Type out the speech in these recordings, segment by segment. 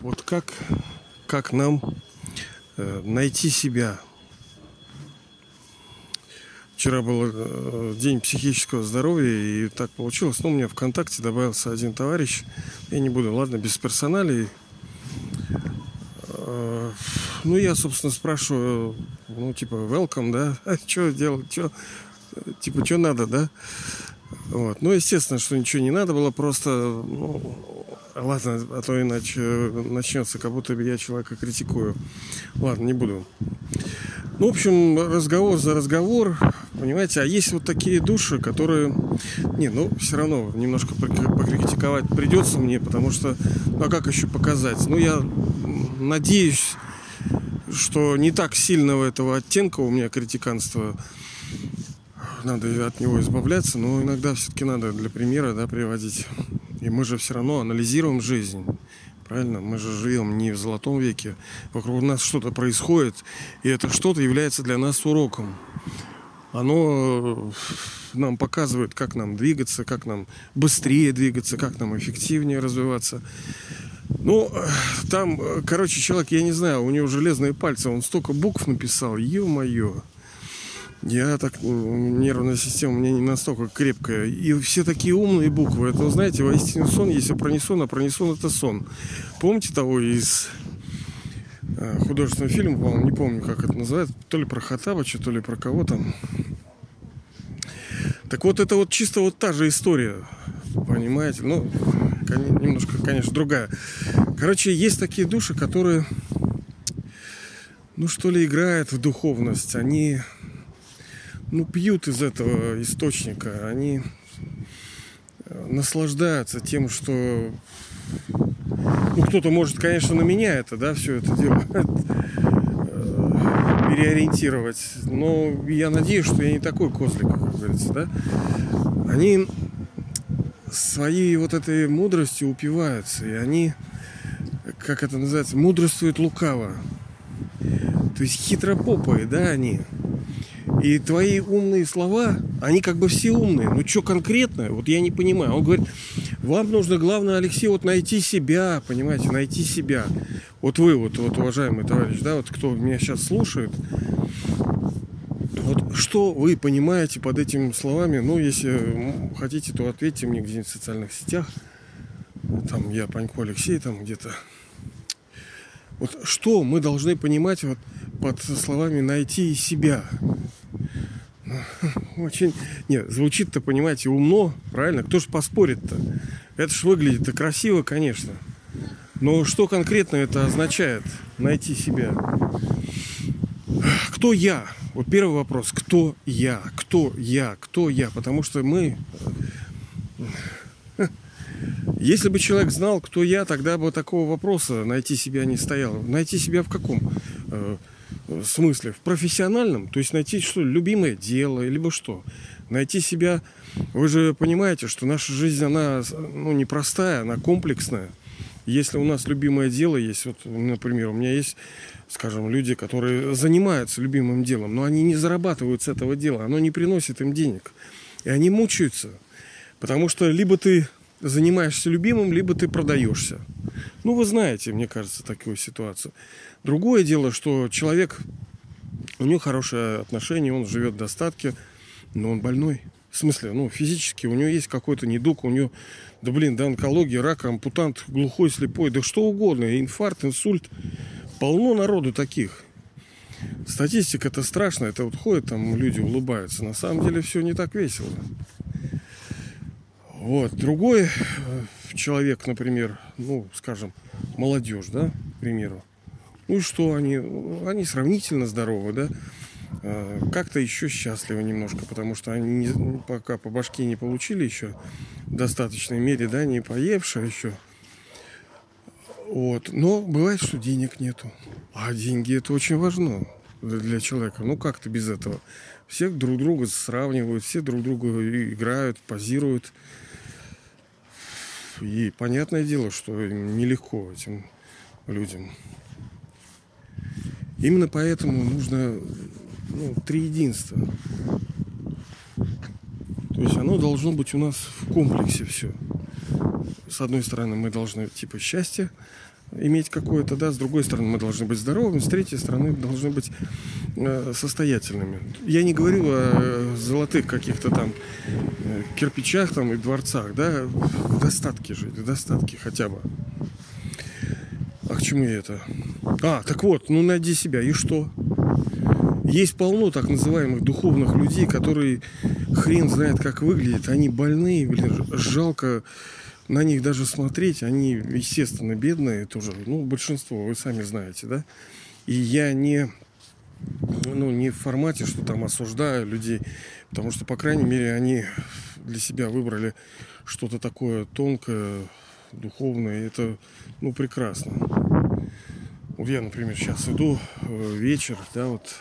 Вот как, как нам э, найти себя? Вчера был э, день психического здоровья, и так получилось. Ну, у меня ВКонтакте добавился один товарищ. Я не буду, ладно, без персоналей. Э, ну, я, собственно, спрашиваю, ну, типа, welcome, да? А что делать? Что? Типа, что надо, да? Вот. Ну, естественно, что ничего не надо было, просто, ну, ладно, а то иначе начнется, как будто я человека критикую. Ладно, не буду. Ну, в общем, разговор за разговор, понимаете, а есть вот такие души, которые, не, ну, все равно немножко покритиковать придется мне, потому что, ну, а как еще показать? Ну, я надеюсь, что не так сильного этого оттенка у меня критиканства, надо от него избавляться, но иногда все-таки надо для примера да, приводить. И мы же все равно анализируем жизнь. Правильно? Мы же живем не в золотом веке. Вокруг нас что-то происходит, и это что-то является для нас уроком. Оно э, нам показывает, как нам двигаться, как нам быстрее двигаться, как нам эффективнее развиваться. Ну, э, там, э, короче, человек, я не знаю, у него железные пальцы, он столько букв написал, ё-моё. Я так, нервная система у меня не настолько крепкая. И все такие умные буквы. Это, знаете, воистину сон, если про сон, а про сон это сон. Помните того из э, художественного фильма, по-моему, не помню, как это называется, то ли про Хатабыча, то ли про кого там. Так вот, это вот чисто вот та же история, понимаете? Ну, немножко, конечно, другая. Короче, есть такие души, которые, ну, что ли, играют в духовность. Они ну, пьют из этого источника, они э, наслаждаются тем, что ну, кто-то может, конечно, на меня это, да, все это дело э, переориентировать. Но я надеюсь, что я не такой козлик, как говорится, да. Они своей вот этой мудростью упиваются, и они, как это называется, мудрствуют лукаво. То есть хитропопые, да, они. И твои умные слова, они как бы все умные. Ну, что конкретно, вот я не понимаю. Он говорит, вам нужно, главное, Алексей, вот найти себя, понимаете, найти себя. Вот вы, вот, вот уважаемый товарищ, да, вот кто меня сейчас слушает, вот что вы понимаете под этими словами? Ну, если хотите, то ответьте мне где-нибудь в социальных сетях. Там я, Панько Алексей, там где-то. Вот что мы должны понимать вот под словами найти себя? Очень... Нет, звучит-то, понимаете, умно, правильно? Кто ж поспорит-то? Это ж выглядит-то красиво, конечно. Но что конкретно это означает? Найти себя. Кто я? Вот первый вопрос. Кто я? Кто я? Кто я? Потому что мы... Если бы человек знал, кто я, тогда бы такого вопроса найти себя не стояло. Найти себя в каком? Смысле, в профессиональном, то есть найти что, любимое дело, либо что. Найти себя, вы же понимаете, что наша жизнь, она ну, непростая, она комплексная. Если у нас любимое дело есть, вот, например, у меня есть, скажем, люди, которые занимаются любимым делом, но они не зарабатывают с этого дела, оно не приносит им денег. И они мучаются. Потому что либо ты занимаешься любимым, либо ты продаешься. Ну, вы знаете, мне кажется, такую ситуацию. Другое дело, что человек, у него хорошее отношение, он живет в достатке, но он больной. В смысле, ну, физически, у него есть какой-то недуг, у него, да блин, да, онкология, рак, ампутант, глухой, слепой, да что угодно, инфаркт, инсульт. Полно народу таких. Статистика это страшно, это вот ходят там, люди улыбаются. На самом деле все не так весело. Вот. Другой э, человек, например, ну, скажем, молодежь, да, к примеру. Ну и что, они, они сравнительно здоровы, да? А, как-то еще счастливы немножко, потому что они не, пока по башке не получили еще в достаточной мере, да, не поевшие еще. Вот. Но бывает, что денег нету. А деньги это очень важно для человека. Ну как ты без этого? Все друг друга сравнивают, все друг друга играют, позируют. И понятное дело, что нелегко этим людям. Именно поэтому нужно ну, три единства. То есть оно должно быть у нас в комплексе все. С одной стороны, мы должны типа счастье, иметь какое-то, да, с другой стороны мы должны быть здоровыми, с третьей стороны должны быть э, состоятельными. Я не говорю о золотых каких-то там э, кирпичах там и дворцах, да, в достатке жить, в достатке хотя бы. А к чему я это? А, так вот, ну найди себя, и что? Есть полно так называемых духовных людей, которые хрен знает, как выглядят. Они больные, блин, жалко на них даже смотреть. Они, естественно, бедные тоже. Ну, большинство, вы сами знаете, да? И я не, ну, не в формате, что там осуждаю людей, потому что, по крайней мере, они для себя выбрали что-то такое тонкое, духовное. И это, ну, прекрасно. Вот я, например, сейчас иду э, вечер, да, вот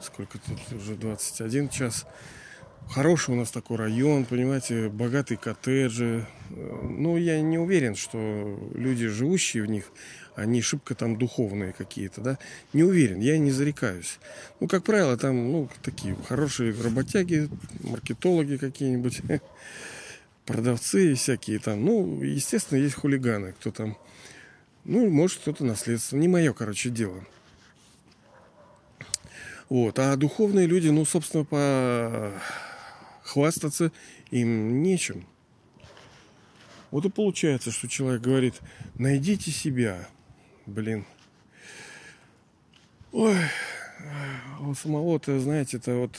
сколько тут уже 21 час. Хороший у нас такой район, понимаете, богатые коттеджи. Ну, я не уверен, что люди, живущие в них, они шибко там духовные какие-то, да. Не уверен, я не зарекаюсь. Ну, как правило, там, ну, такие хорошие работяги, маркетологи какие-нибудь, продавцы всякие там. Ну, естественно, есть хулиганы, кто там, ну, может, кто-то наследство. Не мое, короче, дело. Вот. А духовные люди, ну, собственно, по хвастаться им нечем. Вот и получается, что человек говорит, найдите себя. Блин. Ой, у самого-то, знаете, это вот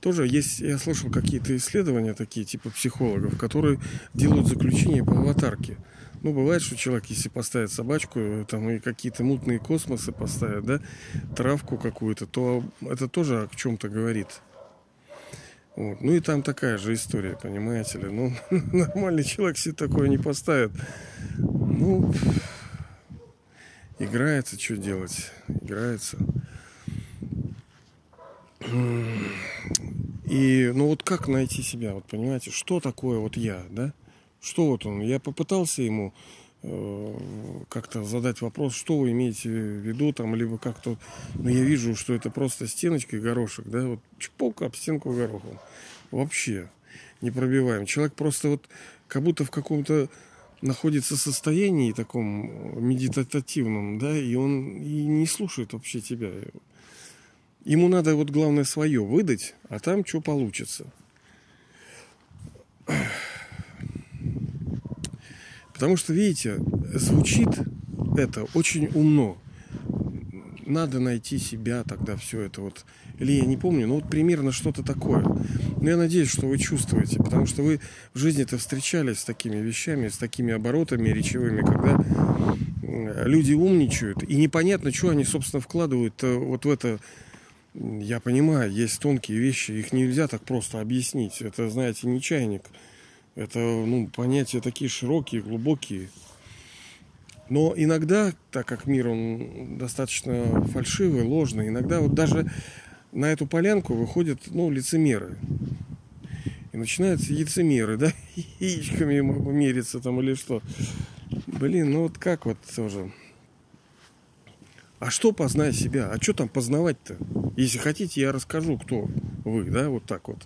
тоже есть, я слышал какие-то исследования такие, типа психологов, которые делают заключение по аватарке. Ну, бывает, что человек, если поставит собачку, там и какие-то мутные космосы поставят, да, травку какую-то, то это тоже о чем-то говорит. Вот. Ну и там такая же история, понимаете ли. Ну, нормальный человек себе такое не поставит. Ну, играется, что делать? Играется. И, ну вот как найти себя, вот понимаете, что такое вот я, да? Что вот он? Я попытался ему как-то задать вопрос, что вы имеете в виду, там, либо как-то, ну, я вижу, что это просто стеночка и горошек, да, вот чпок об стенку горохом. Вообще не пробиваем. Человек просто вот как будто в каком-то находится состоянии таком медитативном, да, и он и не слушает вообще тебя. Ему надо вот главное свое выдать, а там что получится. Потому что, видите, звучит это очень умно. Надо найти себя, тогда все это вот. Или я не помню, но вот примерно что-то такое. Но я надеюсь, что вы чувствуете, потому что вы в жизни-то встречались с такими вещами, с такими оборотами речевыми, когда люди умничают, и непонятно, что они, собственно, вкладывают э, вот в это я понимаю, есть тонкие вещи, их нельзя так просто объяснить. Это, знаете, не чайник. Это ну, понятия такие широкие, глубокие. Но иногда, так как мир он достаточно фальшивый, ложный, иногда вот даже на эту полянку выходят ну, лицемеры. И начинаются яйцемеры, да, яичками мериться там или что. Блин, ну вот как вот тоже. А что познай себя? А что там познавать-то? Если хотите, я расскажу, кто вы, да, вот так вот.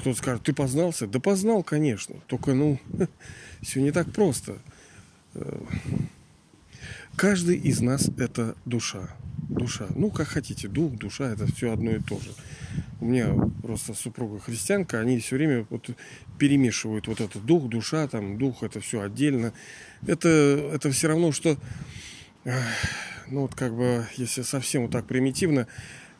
Кто-то скажет, ты познался? Да познал, конечно. Только, ну, все не так просто. Э, каждый из нас это душа. Душа. Ну, как хотите, дух, душа, это все одно и то же. У меня просто супруга христианка, они все время вот перемешивают вот этот дух, душа, там, дух, это все отдельно. Это, это все равно, что, ну, вот как бы, если совсем вот так примитивно,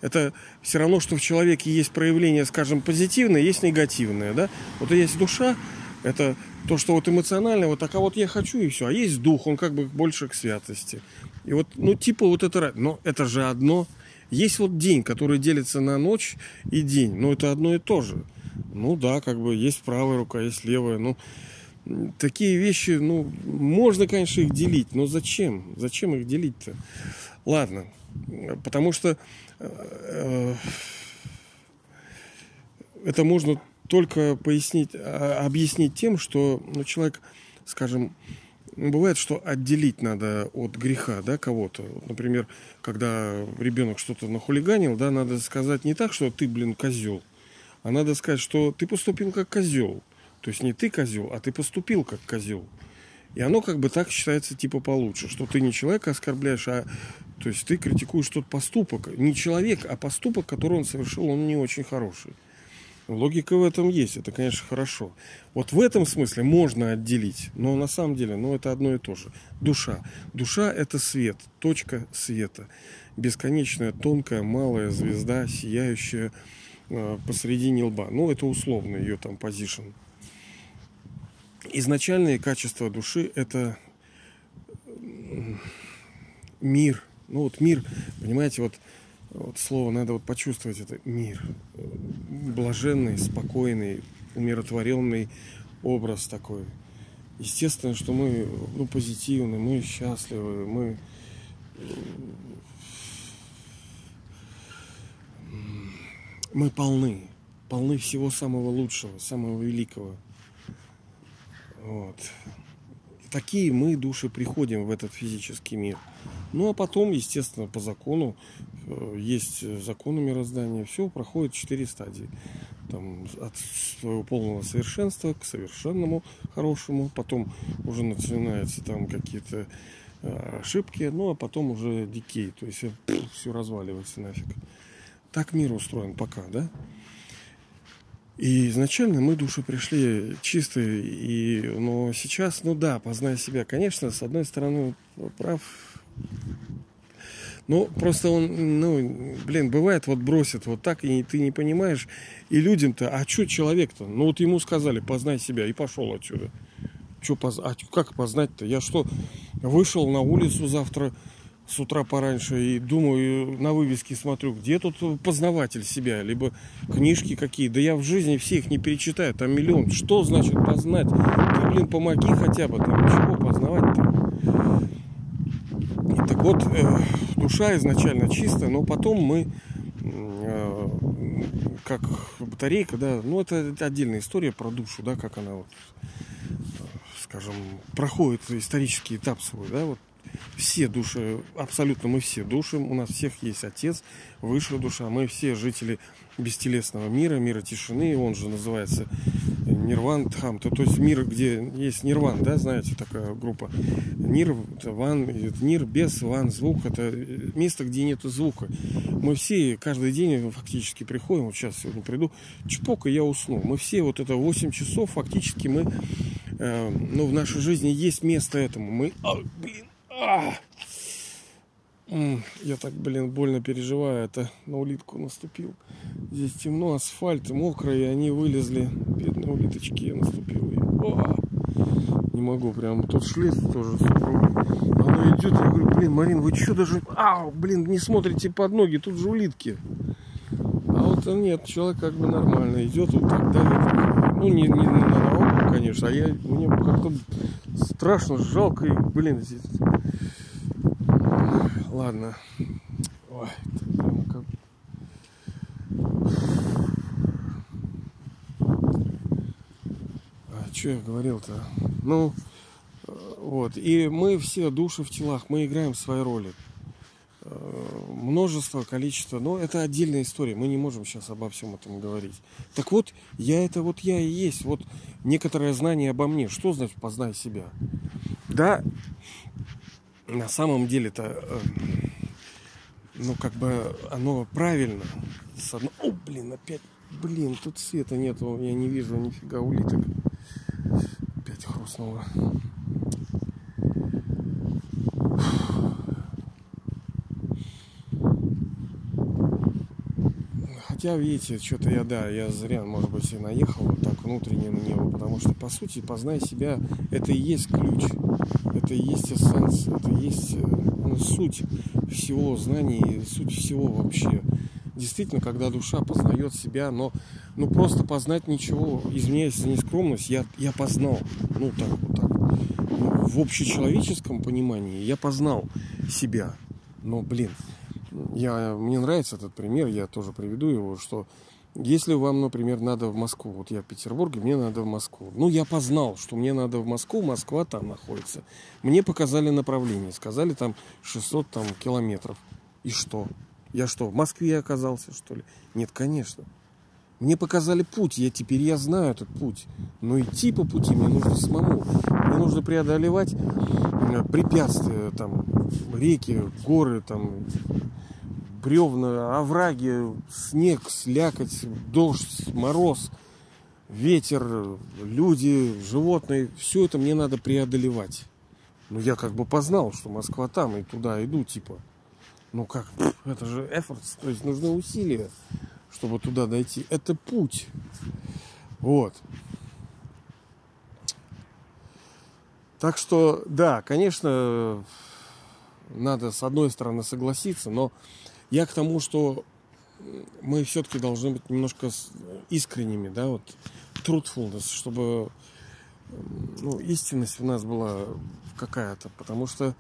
это все равно, что в человеке есть проявление, скажем, позитивное, есть негативное, да? Вот есть душа, это то, что вот эмоционально, вот так, а вот я хочу и все. А есть дух, он как бы больше к святости. И вот, ну, типа вот это, но это же одно. Есть вот день, который делится на ночь и день, но это одно и то же. Ну да, как бы есть правая рука, есть левая, ну, такие вещи, ну, можно, конечно, их делить, но зачем? Зачем их делить-то? Ладно, потому что это можно только пояснить, а, объяснить тем, что ну, человек, скажем, бывает, что отделить надо от греха, да, кого-то. Например, когда ребенок что-то нахулиганил, да, надо сказать не так, что ты, блин, козел, а надо сказать, что ты поступил как козел. То есть не ты козел, а ты поступил как козел. И оно как бы так считается типа получше, что ты не человека оскорбляешь, а то есть ты критикуешь тот поступок, не человек, а поступок, который он совершил, он не очень хороший. Логика в этом есть, это, конечно, хорошо. Вот в этом смысле можно отделить, но на самом деле, ну, это одно и то же. Душа. Душа – это свет, точка света. Бесконечная, тонкая, малая звезда, сияющая э, посредине лба. Ну, это условно ее там позишн. Изначальные качества души – это мир. Ну, вот мир, понимаете, вот вот слово надо вот почувствовать это мир. Блаженный, спокойный, умиротворенный образ такой. Естественно, что мы ну, позитивны, мы счастливы, мы мы полны, полны всего самого лучшего, самого великого. Вот. Такие мы, души, приходим в этот физический мир. Ну а потом, естественно, по закону Э, есть законы мироздания, все проходит четыре стадии. Там, от своего полного совершенства к совершенному хорошему, потом уже начинаются там какие-то э, ошибки, ну а потом уже дикей, то есть все разваливается нафиг. Так мир устроен пока, да? И изначально мы души пришли чистые, и, но сейчас, ну да, познай себя. Конечно, с одной стороны, прав ну, просто он, ну, блин, бывает, вот бросит вот так, и ты не понимаешь. И людям-то, а что человек-то? Ну, вот ему сказали, познай себя, и пошел отсюда. Что поз... а как познать-то? Я что, вышел на улицу завтра с утра пораньше и думаю, на вывеске смотрю, где тут познаватель себя, либо книжки какие. Да я в жизни всех не перечитаю, там миллион. Что значит познать? Ты, блин, помоги хотя бы там, чего познавать-то? Так вот, э, душа изначально чистая, но потом мы э, как батарейка, да, ну это отдельная история про душу, да, как она вот, скажем, проходит исторический этап свой, да, вот все души, абсолютно мы все души, у нас всех есть Отец, Высшая душа, мы все жители бестелесного мира, мира тишины, он же называется Нирван Дхам, то, то есть мир, где есть Нирван, да, знаете, такая группа. Нир, это ван, Нир без ван, звук, это место, где нет звука. Мы все каждый день фактически приходим, вот сейчас сегодня приду, чпок, и я усну. Мы все вот это 8 часов фактически мы, э, ну, в нашей жизни есть место этому. Мы, а, блин! Я так, блин, больно переживаю. Это на улитку наступил. Здесь темно, асфальт мокрый, они вылезли. Бедные улиточки, я наступил. И... О! Не могу, прям тут шлиц тоже Она идет, я говорю, блин, Марин, вы что даже... Ау, блин, не смотрите под ноги, тут же улитки. А вот нет, человек как бы нормально идет, вот так давит. Ну, не, не на науку, конечно, а я, мне как-то страшно, жалко, и, блин, здесь Ладно. Ой, прямо как... А что я говорил-то? Ну, вот. И мы все души в телах, мы играем свои роли. Множество, количество. Но это отдельная история. Мы не можем сейчас обо всем этом говорить. Так вот, я это вот я и есть. Вот некоторое знание обо мне. Что значит познай себя? Да, на самом деле-то, э, ну, как бы оно правильно. С одной... О, блин, опять, блин, тут света нету, я не вижу нифига улиток. Опять хрустнуло. Хотя, видите, что-то я, да, я зря, может быть, и наехал вот так внутренне на него, потому что, по сути, познай себя, это и есть ключ, это и есть эссенс, это и есть э, ну, суть всего знаний, суть всего вообще. Действительно, когда душа познает себя, но ну просто познать ничего, извиняюсь за нескромность, я, я познал, ну так вот так. Ну, в общечеловеческом понимании я познал себя. Но, блин, я, мне нравится этот пример, я тоже приведу его, что если вам, например, надо в Москву, вот я в Петербурге, мне надо в Москву. Ну, я познал, что мне надо в Москву, Москва там находится. Мне показали направление, сказали там 600 там, километров. И что? Я что, в Москве оказался, что ли? Нет, конечно. Мне показали путь, я теперь я знаю этот путь. Но идти по пути мне нужно самому. Мне нужно преодолевать э, препятствия, там, реки, горы, там, бревна, овраги, снег, слякоть, дождь, мороз, ветер, люди, животные. Все это мне надо преодолевать. Ну, я как бы познал, что Москва там, и туда иду, типа. Ну как, это же эфорт, то есть нужны усилия, чтобы туда дойти. Это путь. Вот. Так что, да, конечно, надо с одной стороны согласиться, но я к тому, что мы все-таки должны быть немножко искренними, да, вот truthfulness, чтобы ну, истинность у нас была какая-то, потому что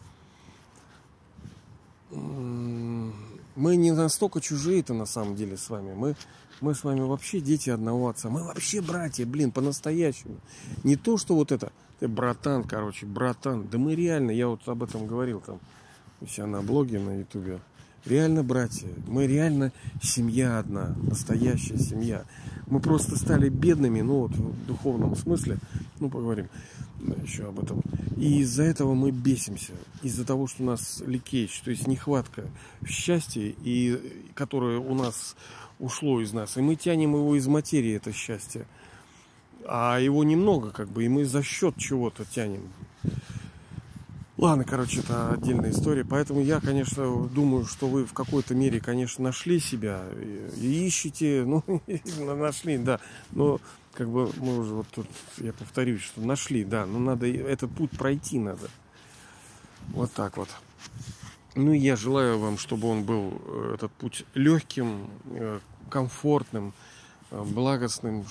мы не настолько чужие-то на самом деле с вами. Мы, мы с вами вообще дети одного отца. Мы вообще братья, блин, по-настоящему. Не то, что вот это, ты братан, короче, братан. Да мы реально, я вот об этом говорил там у себя на блоге на ютубе. Реально братья. Мы реально семья одна, настоящая семья. Мы просто стали бедными, ну вот в духовном смысле. Ну, поговорим еще об этом. И из-за этого мы бесимся. Из-за того, что у нас ликейдж, то есть нехватка счастья, и, которое у нас ушло из нас. И мы тянем его из материи, это счастье. А его немного, как бы, и мы за счет чего-то тянем. Ладно, короче, это отдельная история. Поэтому я, конечно, думаю, что вы в какой-то мере, конечно, нашли себя и ищете. Ну, нашли, да. Но как бы мы уже вот тут, я повторюсь, что нашли, да. Но надо этот путь пройти надо. Вот так вот. Ну я желаю вам, чтобы он был, э, этот путь, легким, э, комфортным, Э, благостным,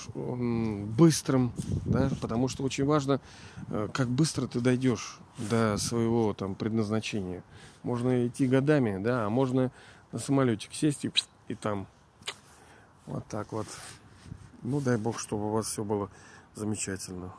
быстрым, да, потому что очень важно, как быстро ты дойдешь до своего там предназначения. Можно идти годами, да, а можно на самолетик сесть и, и там вот так вот. Ну, дай бог, чтобы у вас все было замечательно.